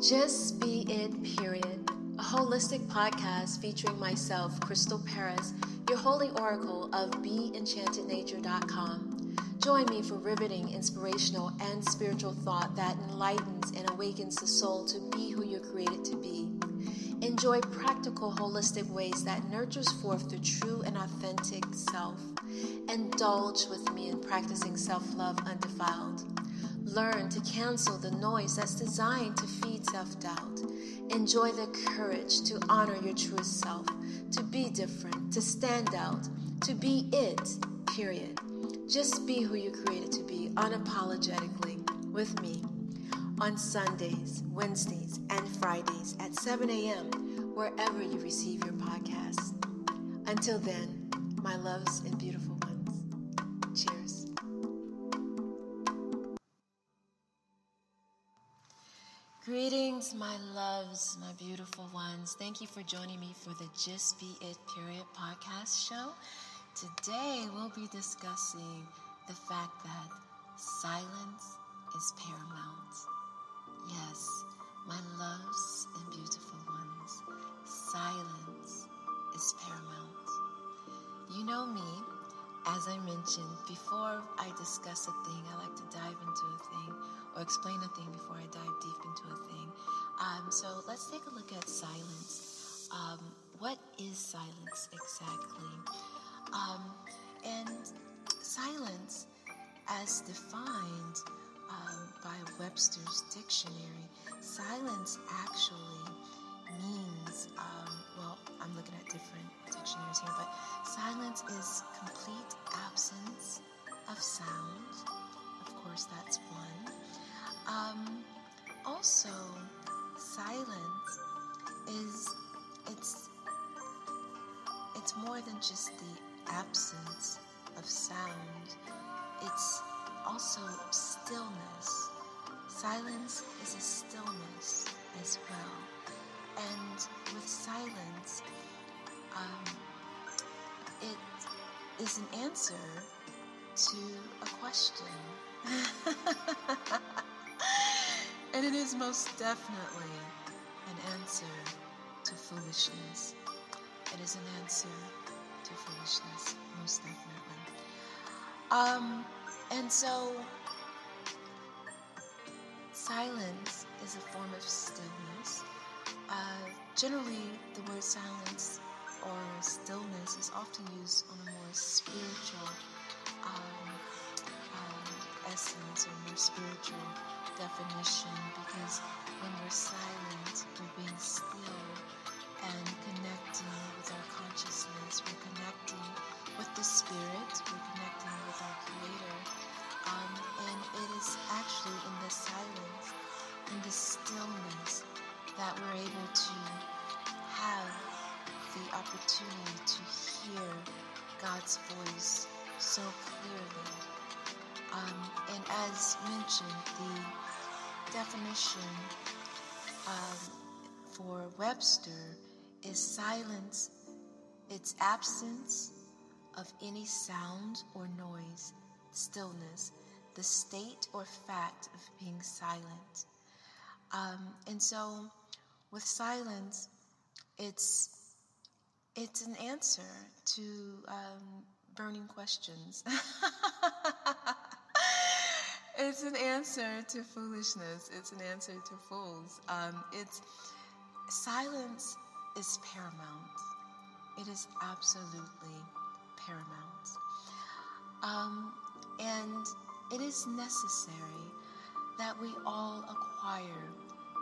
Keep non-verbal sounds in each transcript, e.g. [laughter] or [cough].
Just Be It, period. A holistic podcast featuring myself, Crystal Paris, your holy oracle of BeEnchantedNature.com. Join me for riveting, inspirational, and spiritual thought that enlightens and awakens the soul to be who you're created to be. Enjoy practical, holistic ways that nurtures forth the true and authentic self. Indulge with me in practicing self love undefiled. Learn to cancel the noise that's designed to feed self doubt. Enjoy the courage to honor your truest self, to be different, to stand out, to be it, period. Just be who you're created to be unapologetically with me on Sundays, Wednesdays, and Fridays at 7 a.m., wherever you receive your podcasts. Until then, my loves and beautiful Greetings, my loves, my beautiful ones. Thank you for joining me for the Just Be It Period podcast show. Today, we'll be discussing the fact that silence is paramount. Yes, my loves and beautiful ones, silence is paramount. You know me, as I mentioned, before I discuss a thing, I like to dive into a thing or explain a thing before I dive deep into a thing. Um, so let's take a look at silence. Um, what is silence exactly? Um, and silence, as defined um, by Webster's dictionary, silence actually means, um, I'm looking at different dictionaries here, but silence is complete absence of sound. Of course, that's one. Um, also, silence is it's it's more than just the absence of sound. It's also stillness. Silence is a stillness as well. And with silence, um, it is an answer to a question. [laughs] and it is most definitely an answer to foolishness. It is an answer to foolishness, most definitely. Um, and so, silence is a form of stillness. Uh, generally, the word silence or stillness is often used on a more spiritual um, um, essence or more spiritual definition because when we're silent, we're being still and connecting with our consciousness, we're connecting with the spirit, we're connecting with our creator. Um, and it is actually in the silence, in the stillness, that we're able to have the opportunity to hear God's voice so clearly. Um, and as mentioned, the definition um, for Webster is silence, its absence of any sound or noise, stillness, the state or fact of being silent. Um, and so, with silence, it's it's an answer to um, burning questions. [laughs] it's an answer to foolishness. It's an answer to fools. Um, it's silence is paramount. It is absolutely paramount. Um, and it is necessary that we all acquire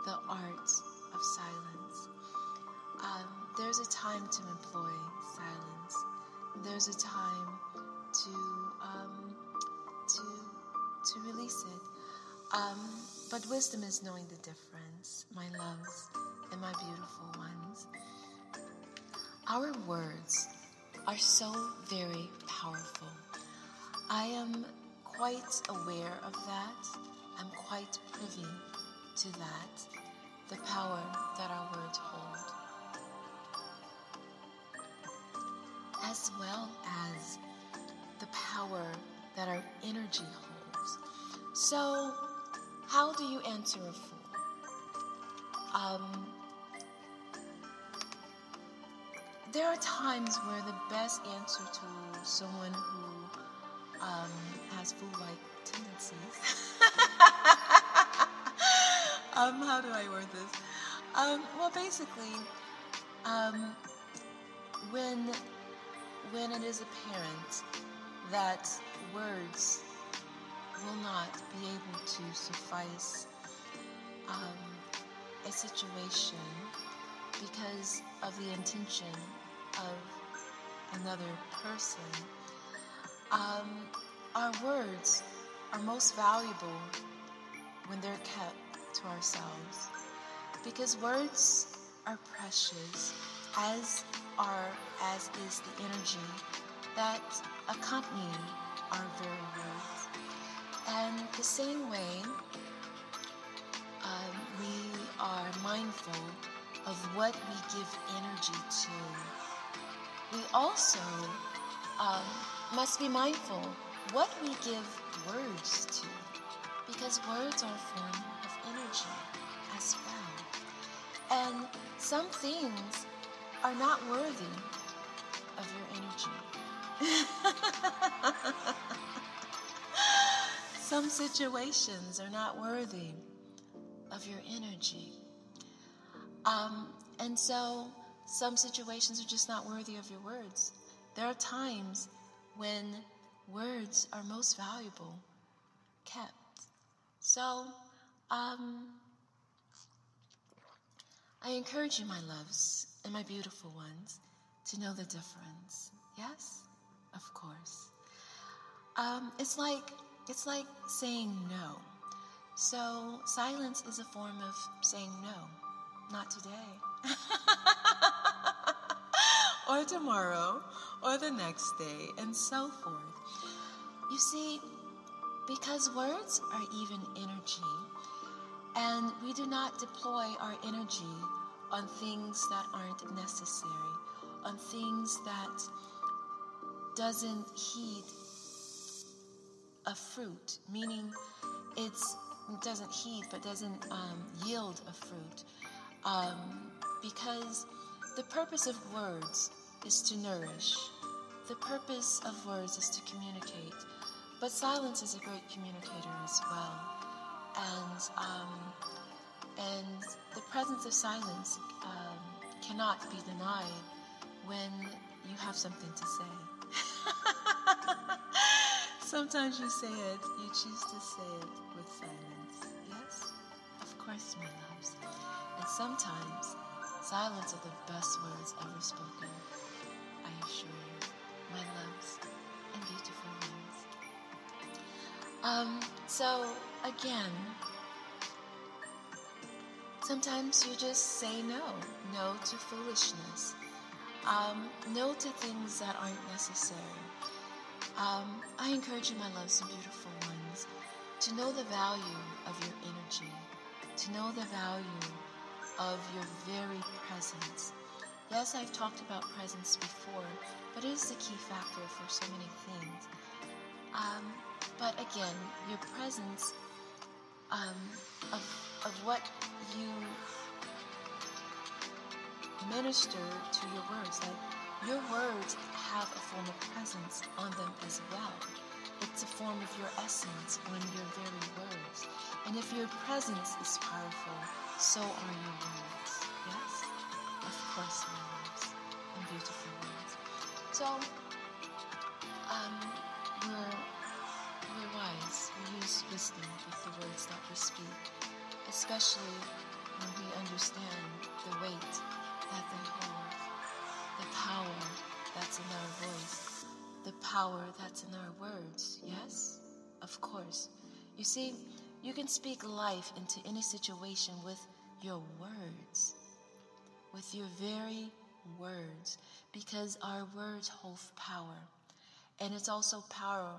the art of silence. Um, there's a time to employ silence. There's a time to um, to to release it. Um, but wisdom is knowing the difference, my loves and my beautiful ones. Our words are so very powerful. I am quite aware of that. I'm quite privy to that, the power that our words hold. As well as the power that our energy holds. So, how do you answer a fool? um, there are times where the best answer to someone who um, has fool-like tendencies. [laughs] um, how do I word this? Um, well, basically, um, when when it is apparent that words will not be able to suffice um, a situation because of the intention of another person, um, our words are most valuable when they're kept to ourselves. Because words are precious as are as is the energy that accompany our very words. And the same way um, we are mindful of what we give energy to. We also um, must be mindful what we give words to because words are a form of energy as well and some things are not worthy of your energy. [laughs] some situations are not worthy of your energy. Um, and so some situations are just not worthy of your words. There are times when words are most valuable kept. So, um, I encourage you, my loves and my beautiful ones, to know the difference. Yes, of course. Um, it's like it's like saying no. So silence is a form of saying no. Not today. [laughs] or tomorrow, or the next day, and so forth. You see, because words are even energy, and we do not deploy our energy on things that aren't necessary, on things that doesn't heed a fruit, meaning it's it doesn't heed but doesn't um, yield a fruit. Um, because the purpose of words is to nourish. The purpose of words is to communicate. But silence is a great communicator as well. And um, and the presence of silence um, cannot be denied when you have something to say. [laughs] Sometimes you say it, you choose to say it with silence. Yes? Of course, my loves. And sometimes silence are the best words ever spoken. I assure you, my loves and beautiful ones. Um, so again, Sometimes you just say no. No to foolishness. Um, no to things that aren't necessary. Um, I encourage you, my loves and beautiful ones, to know the value of your energy, to know the value of your very presence. Yes, I've talked about presence before, but it is the key factor for so many things. Um, but again, your presence um, of, of what you minister to your words. That your words have a form of presence on them as well. It's a form of your essence on your very words. And if your presence is powerful, so are your words. Yes? Of course, my words and beautiful words. So, Wisdom with the words that we speak, especially when we understand the weight that they hold, the power that's in our voice, the power that's in our words. Yes? Of course. You see, you can speak life into any situation with your words, with your very words, because our words hold power. And it's also power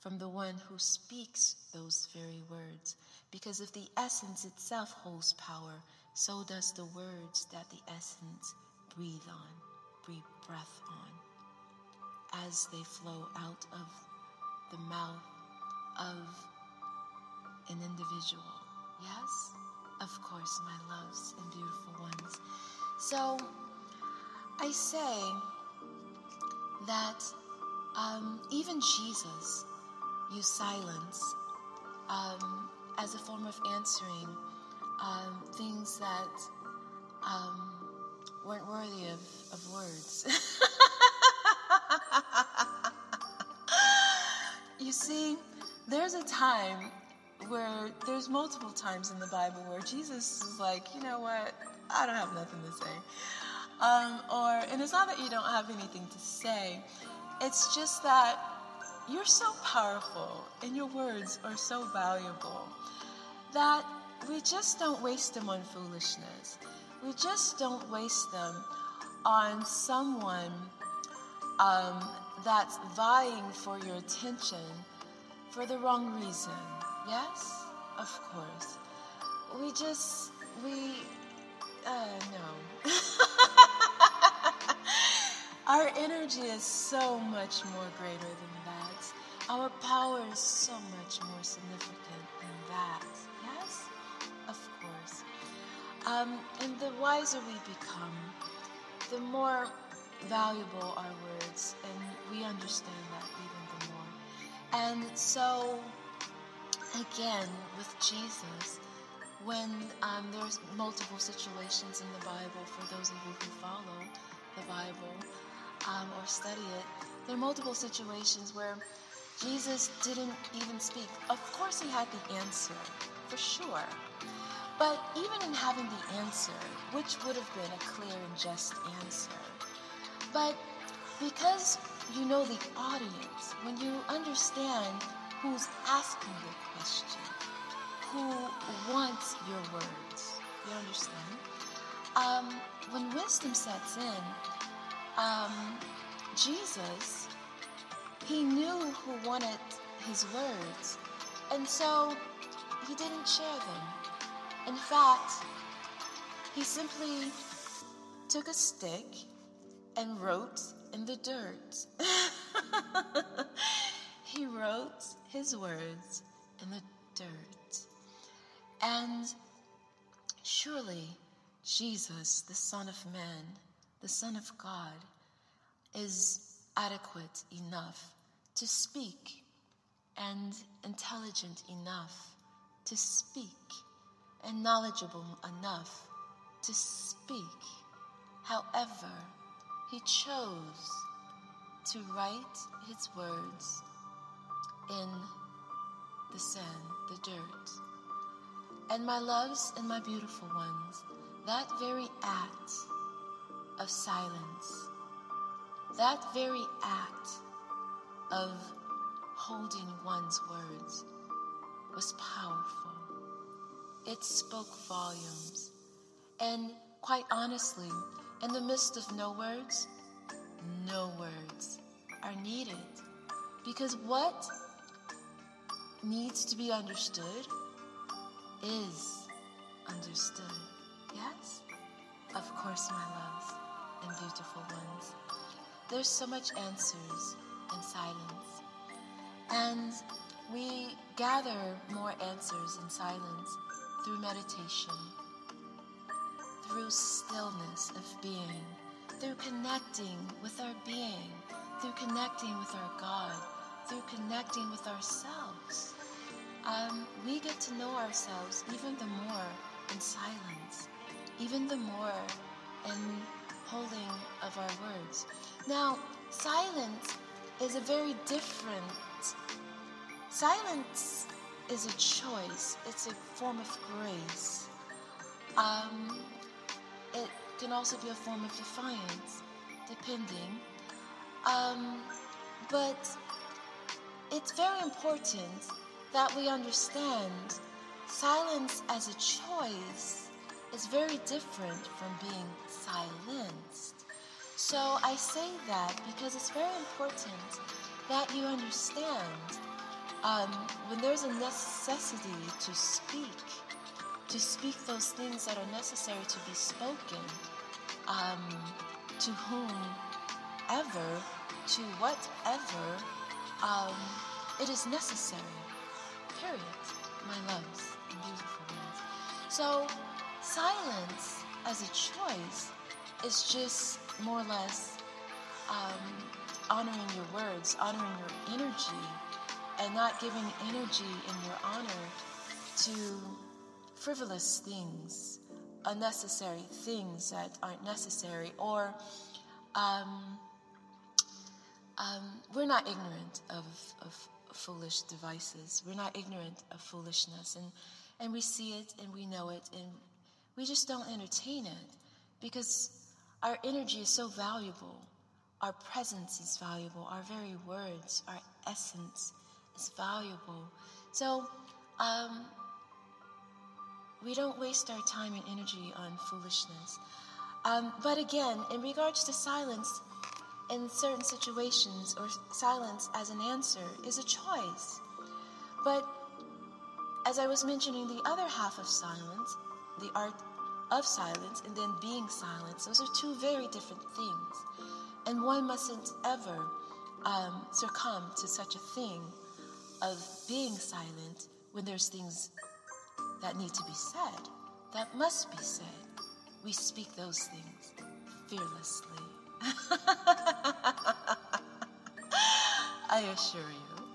from the one who speaks those very words. Because if the essence itself holds power, so does the words that the essence breathe on, breathe breath on, as they flow out of the mouth of an individual. Yes, of course. my loves and beautiful ones. So I say that um, even Jesus used silence um, as a form of answering um, things that um, weren't worthy of, of words. [laughs] you see, there's a time where there's multiple times in the Bible where Jesus is like, you know what, I don't have nothing to say. Um, or, and it's not that you don't have anything to say, it's just that you're so powerful and your words are so valuable that we just don't waste them on foolishness. We just don't waste them on someone um, that's vying for your attention for the wrong reason. Yes, of course. We just, we, uh, no. [laughs] Our energy is so much more greater than. Our power is so much more significant than that. Yes, of course. Um, and the wiser we become, the more valuable our words, and we understand that even the more. And so, again, with Jesus, when um, there's multiple situations in the Bible, for those of you who follow the Bible um, or study it, there are multiple situations where Jesus didn't even speak. Of course, he had the answer, for sure. But even in having the answer, which would have been a clear and just answer, but because you know the audience, when you understand who's asking the question, who wants your words. You understand? Um, when wisdom sets in, um, Jesus, he knew who wanted his words, and so he didn't share them. In fact, he simply took a stick and wrote in the dirt. [laughs] he wrote his words in the dirt. And surely Jesus, the Son of Man, the Son of God, is adequate enough to speak and intelligent enough to speak and knowledgeable enough to speak. However, he chose to write his words in the sand, the dirt. And my loves and my beautiful ones, that very act of silence, that very act of holding one's words was powerful. It spoke volumes. And quite honestly, in the midst of no words, no words are needed. Because what needs to be understood is understood. Yes? Of course, my loves and beautiful ones. There's so much answers in silence. And we gather more answers in silence through meditation, through stillness of being, through connecting with our being, through connecting with our God, through connecting with ourselves. Um, we get to know ourselves even the more in silence, even the more in holding of our words. Now, silence is a very different. Silence is a choice. It's a form of grace. Um, it can also be a form of defiance, depending. Um, but it's very important that we understand silence as a choice is very different from being silenced. So I say that because it's very important that you understand um, when there's a necessity to speak, to speak those things that are necessary to be spoken um, to whomever, to whatever um, it is necessary. Period. My loves and beautiful ones. So silence as a choice is just more or less um, honoring your words, honoring your energy, and not giving energy in your honor to frivolous things, unnecessary things that aren't necessary, or um, um, we're not ignorant of, of foolish devices. We're not ignorant of foolishness, and and we see it and we know it, and we just don't entertain it because our energy is so valuable. Our presence is valuable. Our very words, our essence is valuable. So, um, we don't waste our time and energy on foolishness. Um, but again, in regards to silence, in certain situations, or silence as an answer is a choice. But as I was mentioning, the other half of silence, the art of silence, and then being silent, those are two very different things. And one mustn't ever um, succumb to such a thing of being silent when there's things that need to be said, that must be said. We speak those things fearlessly. [laughs] I assure you. [laughs]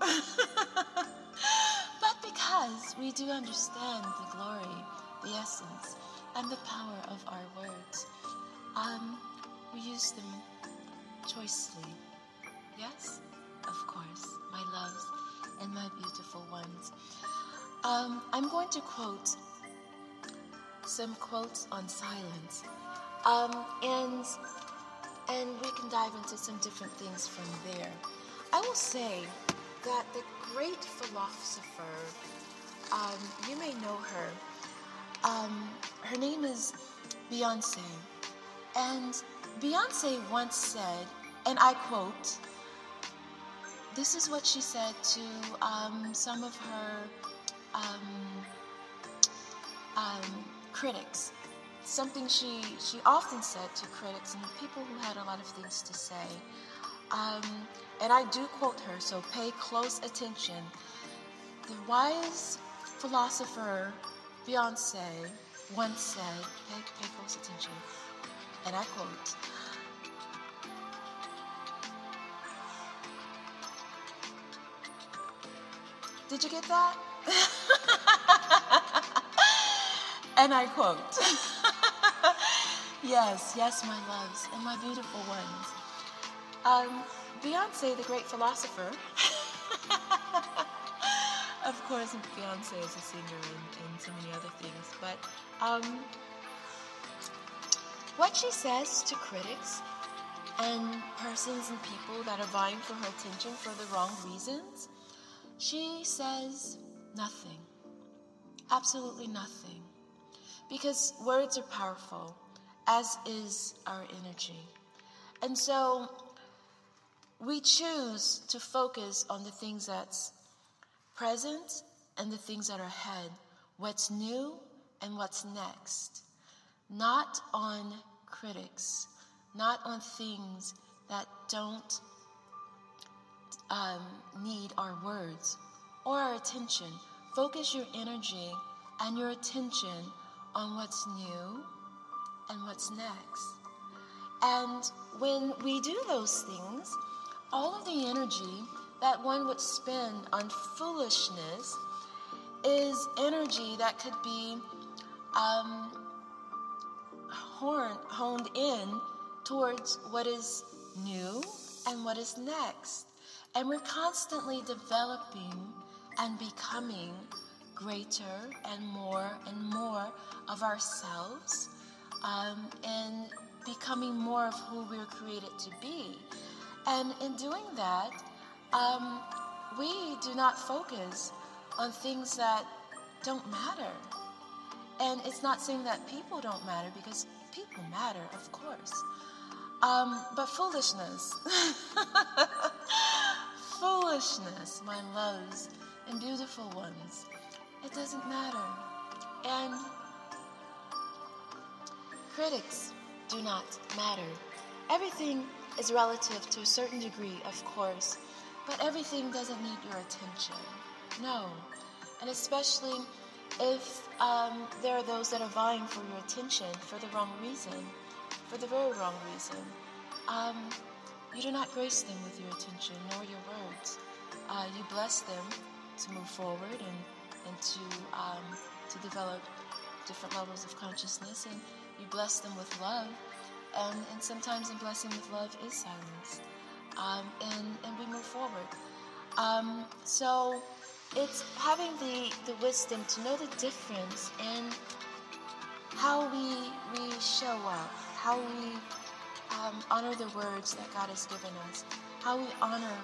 but because we do understand the glory, the essence, and the power of our words, um, we use them choicely. Yes? Of course, my loves and my beautiful ones. Um, I'm going to quote some quotes on silence. Um, and and we can dive into some different things from there. I will say that the great philosopher, um, you may know her. Um, her name is Beyonce, and Beyonce once said, and I quote. This is what she said to um, some of her um, um, critics. Something she she often said to critics and people who had a lot of things to say. Um, and I do quote her, so pay close attention. The wise philosopher Beyonce once said, pay, pay close attention, and I quote, Did you get that? [laughs] and I quote [laughs] Yes, yes, my loves and my beautiful ones. Um, Beyonce, the great philosopher, of course, and Beyonce is a singer and, and so many other things, but um, what she says to critics and persons and people that are vying for her attention for the wrong reasons, she says nothing. Absolutely nothing. Because words are powerful, as is our energy. And so we choose to focus on the things that's present and the things that are ahead, what's new and what's next, not on critics, not on things that don't um, need our words or our attention. Focus your energy and your attention on what's new and what's next. And when we do those things, all of the energy that one would spend on foolishness is energy that could be um, horn, honed in towards what is new and what is next. And we're constantly developing and becoming greater and more and more of ourselves um, and becoming more of who we're created to be. And in doing that, um, we do not focus on things that don't matter. And it's not saying that people don't matter because people matter, of course. Um, but foolishness, [laughs] foolishness, my loves and beautiful ones, it doesn't matter. And critics do not matter. Everything is relative to a certain degree, of course, but everything doesn't need your attention. No. And especially if um, there are those that are vying for your attention for the wrong reason, for the very wrong reason, um, you do not grace them with your attention nor your words. Uh, you bless them to move forward and, and to, um, to develop different levels of consciousness, and you bless them with love. And, and sometimes in blessing with love is silence. Um, and, and we move forward. Um, so it's having the, the wisdom to know the difference in how we, we show up, how we um, honor the words that God has given us, how we honor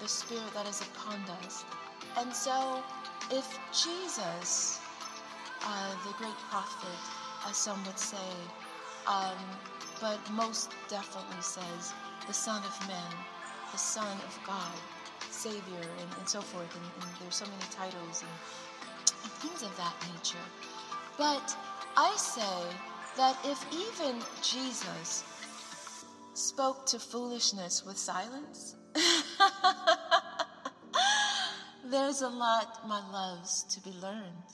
the Spirit that is upon us. And so, if Jesus, uh, the great prophet, as some would say, um, but most definitely says, the Son of Man, the Son of God, Savior, and, and so forth. And, and, there's so many titles and, and things of that nature. But I say that if even Jesus spoke to foolishness with silence, [laughs] there's a lot, my loves, to be learned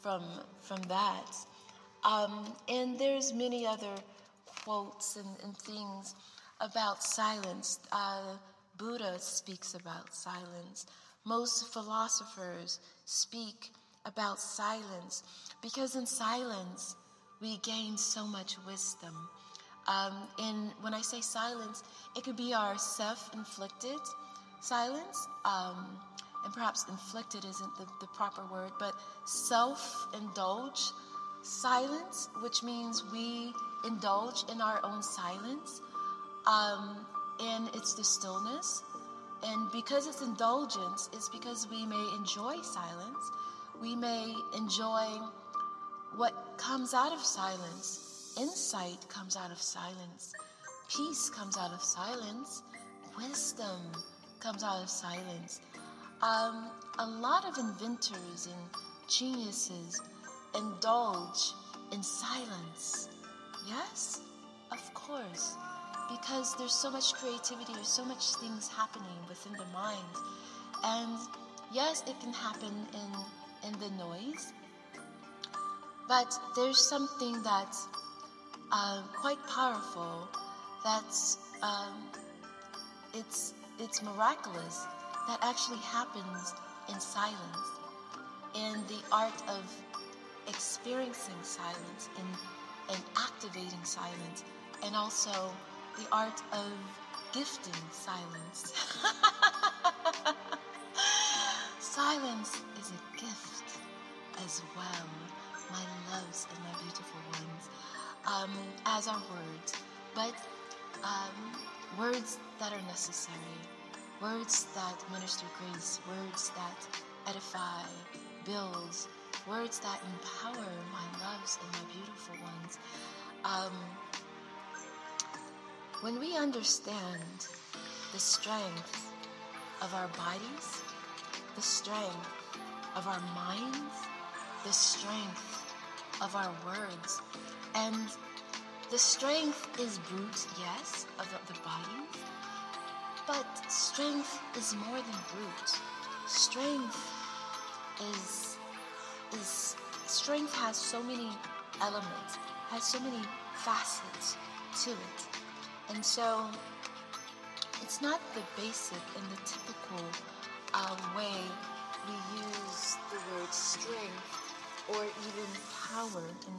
from from that. Um, and there's many other quotes and, and things about silence. Uh, Buddha speaks about silence. Most philosophers speak about silence because in silence we gain so much wisdom. Um, and when I say silence, it could be our self inflicted silence. Um, and perhaps inflicted isn't the, the proper word, but self indulge silence, which means we indulge in our own silence. Um, and it's the stillness. And because it's indulgence, it's because we may enjoy silence. We may enjoy what comes out of silence. Insight comes out of silence. Peace comes out of silence. Wisdom comes out of silence. Um, a lot of inventors and geniuses indulge in silence. Yes, of course because there's so much creativity, there's so much things happening within the mind. And yes, it can happen in, in the noise, but there's something that's uh, quite powerful that's um, it's, it's miraculous that actually happens in silence, in the art of experiencing silence, in, in activating silence, and also the art of gifting silence. [laughs] silence is a gift as well, my loves and my beautiful ones, um, as are words, but um, words that are necessary, words that minister grace, words that edify, build, words that empower my loves and my beautiful ones. Um, when we understand the strength of our bodies, the strength of our minds, the strength of our words, and the strength is brute, yes, of the bodies, but strength is more than brute. Strength is is strength has so many elements, has so many facets to it. And so it's not the basic and the typical uh, way we use the word strength or even power and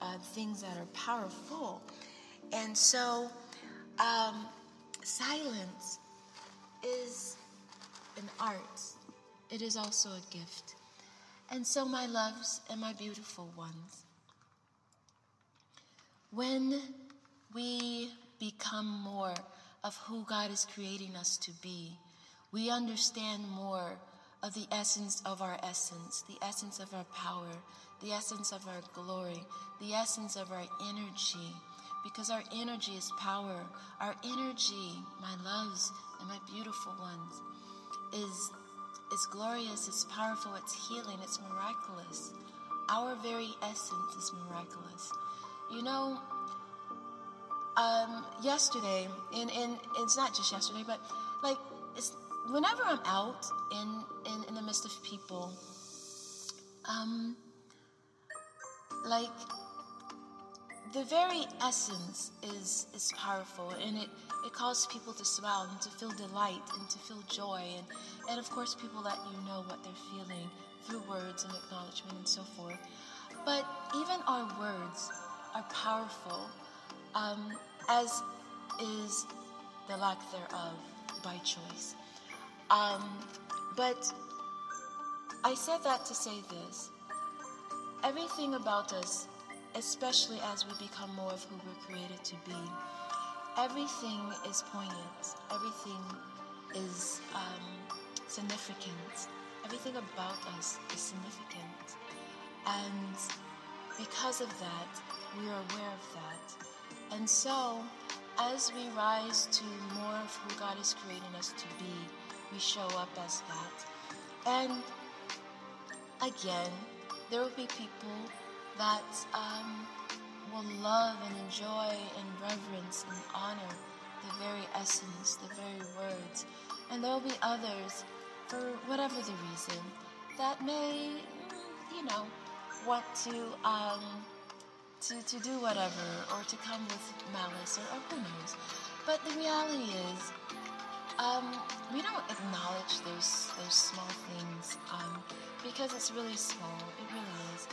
uh, things that are powerful. And so um, silence is an art, it is also a gift. And so, my loves and my beautiful ones, when we become more of who God is creating us to be. We understand more of the essence of our essence, the essence of our power, the essence of our glory, the essence of our energy. Because our energy is power. Our energy, my loves and my beautiful ones, is, is glorious, it's powerful, it's healing, it's miraculous. Our very essence is miraculous. You know, um, yesterday, and, and it's not just yesterday, but like whenever I'm out in, in, in the midst of people, um, like the very essence is is powerful and it it causes people to smile and to feel delight and to feel joy and and of course people let you know what they're feeling through words and acknowledgement and so forth. But even our words are powerful um, as is the lack thereof by choice um, but i said that to say this everything about us especially as we become more of who we're created to be. Everything is poignant, everything is um, significant, everything about us is significant. And because of that, we are aware of that. And so, as we rise to more of who God is creating us to be, we show up as that. And again, there will be people that um, will love and enjoy and reverence and honor the very essence, the very words. And there will be others, for whatever the reason, that may, you know, want to um, to, to do whatever or to come with malice or, or who knows. But the reality is, um, we don't acknowledge those those small things um, because it's really small. It really is.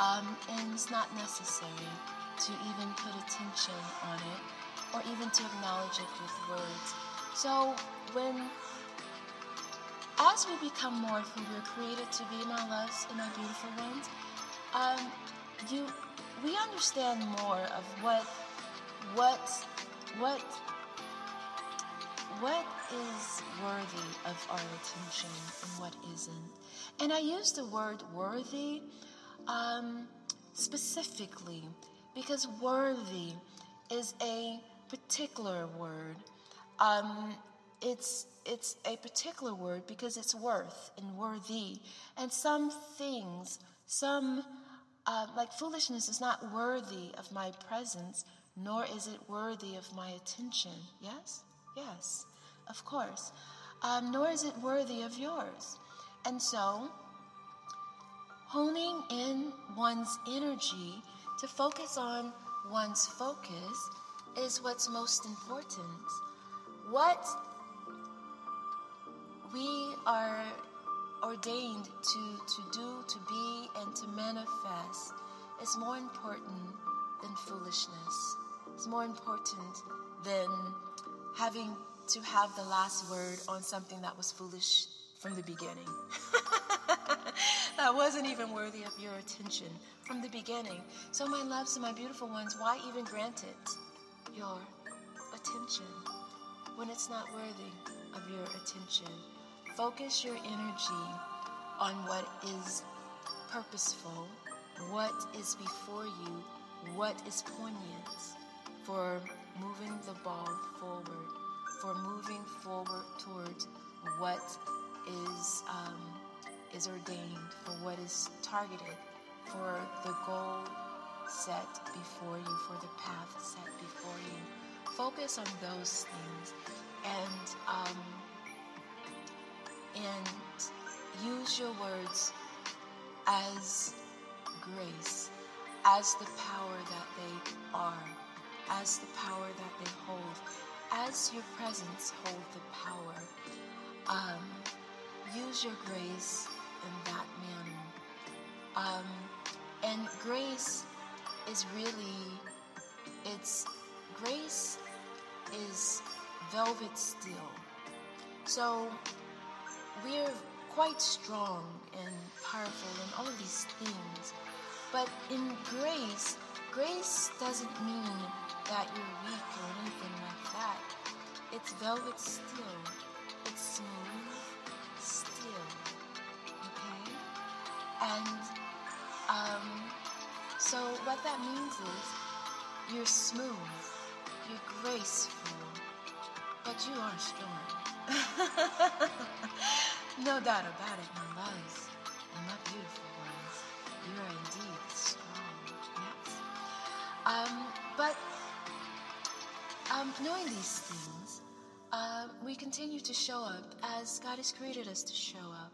Um, and it's not necessary to even put attention on it or even to acknowledge it with words. So when as we become more of who we're created to be, my loves and my beautiful ones, um, you we understand more of what what what what is worthy of our attention and what isn't. And I use the word worthy um, specifically because worthy is a particular word. Um, it's it's a particular word because it's worth and worthy, and some things, some uh, like foolishness is not worthy of my presence, nor is it worthy of my attention. Yes, yes, of course. Um, nor is it worthy of yours, and so honing in one's energy to focus on one's focus is what's most important. What we are ordained to, to do, to be, and to manifest is more important than foolishness. It's more important than having to have the last word on something that was foolish from the beginning. [laughs] that wasn't even worthy of your attention from the beginning. So, my loves and my beautiful ones, why even grant it your attention when it's not worthy of your attention? Focus your energy on what is purposeful, what is before you, what is poignant for moving the ball forward, for moving forward towards what is um, is ordained, for what is targeted, for the goal set before you, for the path set before you. Focus on those things, and um, and use your words as grace, as the power that they are, as the power that they hold, as your presence hold the power. Um, use your grace in that manner. Um, and grace is really, it's grace is velvet steel. So we're quite strong and powerful and all of these things. But in grace, grace doesn't mean that you're weak or anything like that. It's velvet steel. It's smooth still. Okay? And um, so what that means is you're smooth, you're graceful, but you are strong. [laughs] no doubt about it, my loves and my beautiful ones. You are indeed strong, yes. Um, but um, knowing these things, uh, we continue to show up as God has created us to show up,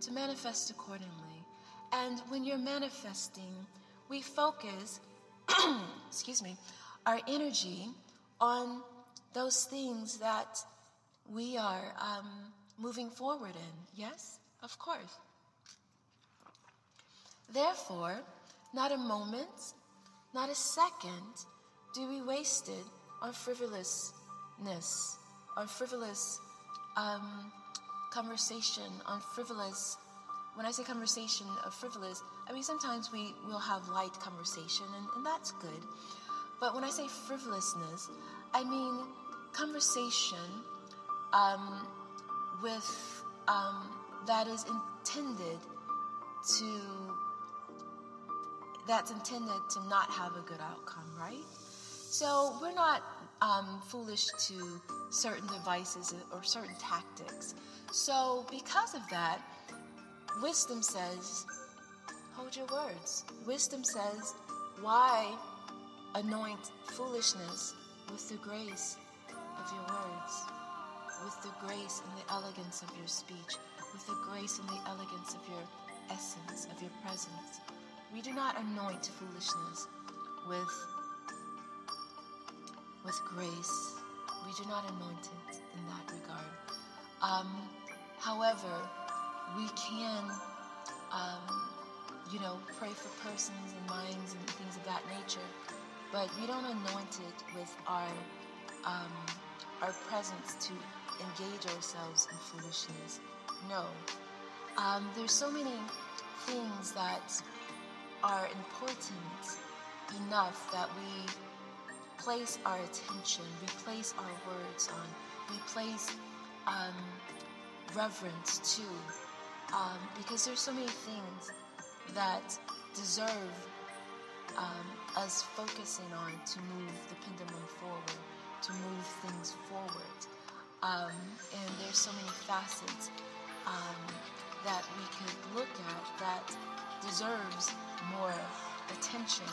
to manifest accordingly. And when you're manifesting, we focus, [clears throat] excuse me, our energy on those things that we are um, moving forward in. Yes, of course. Therefore, not a moment, not a second do we waste it on frivolousness, on frivolous um, conversation, on frivolous. When I say conversation of frivolous, I mean sometimes we will have light conversation, and, and that's good. But when I say frivolousness, I mean conversation um, with um, that is intended to that's intended to not have a good outcome, right? So we're not um, foolish to certain devices or certain tactics. So because of that, wisdom says, hold your words. Wisdom says, why anoint foolishness with the grace of your words, with the grace and the elegance of your speech, with the grace and the elegance of your essence, of your presence. We do not anoint foolishness with, with grace. We do not anoint it in that regard. Um, however, we can, um, you know, pray for persons and minds and things of that nature, but we don't anoint it with our um, our presence to engage ourselves in foolishness. No. Um, there's so many things that are important enough that we place our attention, we place our words on, we place um, reverence to, um, because there's so many things that deserve um, us focusing on to move the pendulum forward, to move things forward. Um, and there's so many facets um, that we could look at that deserves more attention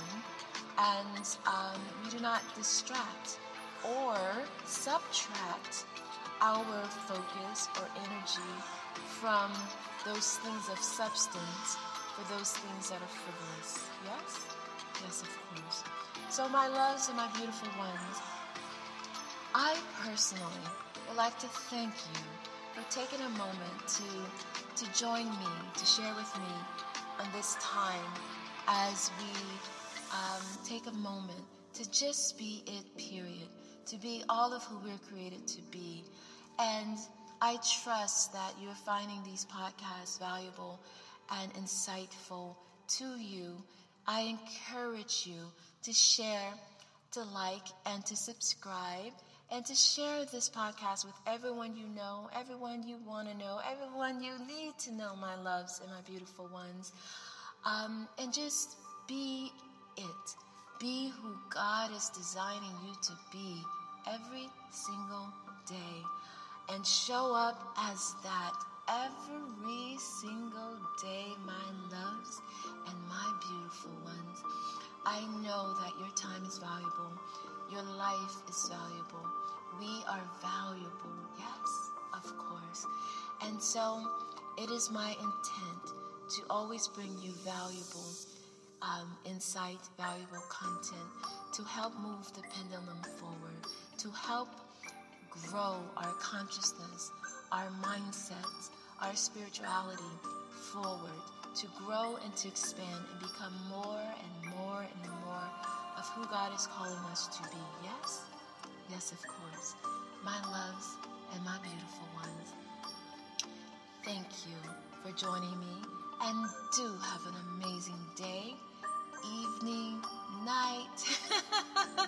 and um, we do not distract or subtract our focus or energy from those things of substance for those things that are frivolous. Yes? Yes, of course. So, my loves and my beautiful ones, I personally would like to thank you for taking a moment to, to join me, to share with me on this time as we um, take a moment to just be it, period, to be all of who we're created to be. And I trust that you're finding these podcasts valuable and insightful to you. I encourage you to share, to like, and to subscribe, and to share this podcast with everyone you know, everyone you want to know, everyone you need to know, my loves and my beautiful ones. Um, and just be it. Be who God is designing you to be every single day. And show up as that every single day, my loves and my beautiful ones. I know that your time is valuable. Your life is valuable. We are valuable. Yes, of course. And so it is my intent to always bring you valuable um, insight, valuable content to help move the pendulum forward, to help grow our consciousness, our mindsets, our spirituality forward, to grow and to expand and become more and more and more who God is calling us to be. Yes? Yes, of course. My loves and my beautiful ones, thank you for joining me and do have an amazing day, evening, night, [laughs]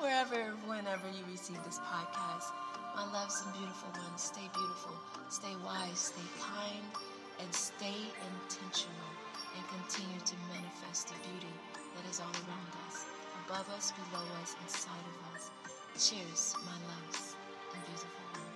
wherever, whenever you receive this podcast. My loves and beautiful ones, stay beautiful, stay wise, stay kind, and stay intentional and continue to manifest the beauty that is all around us, above us, below us, inside of us. Cheers, my loves and beautiful ones.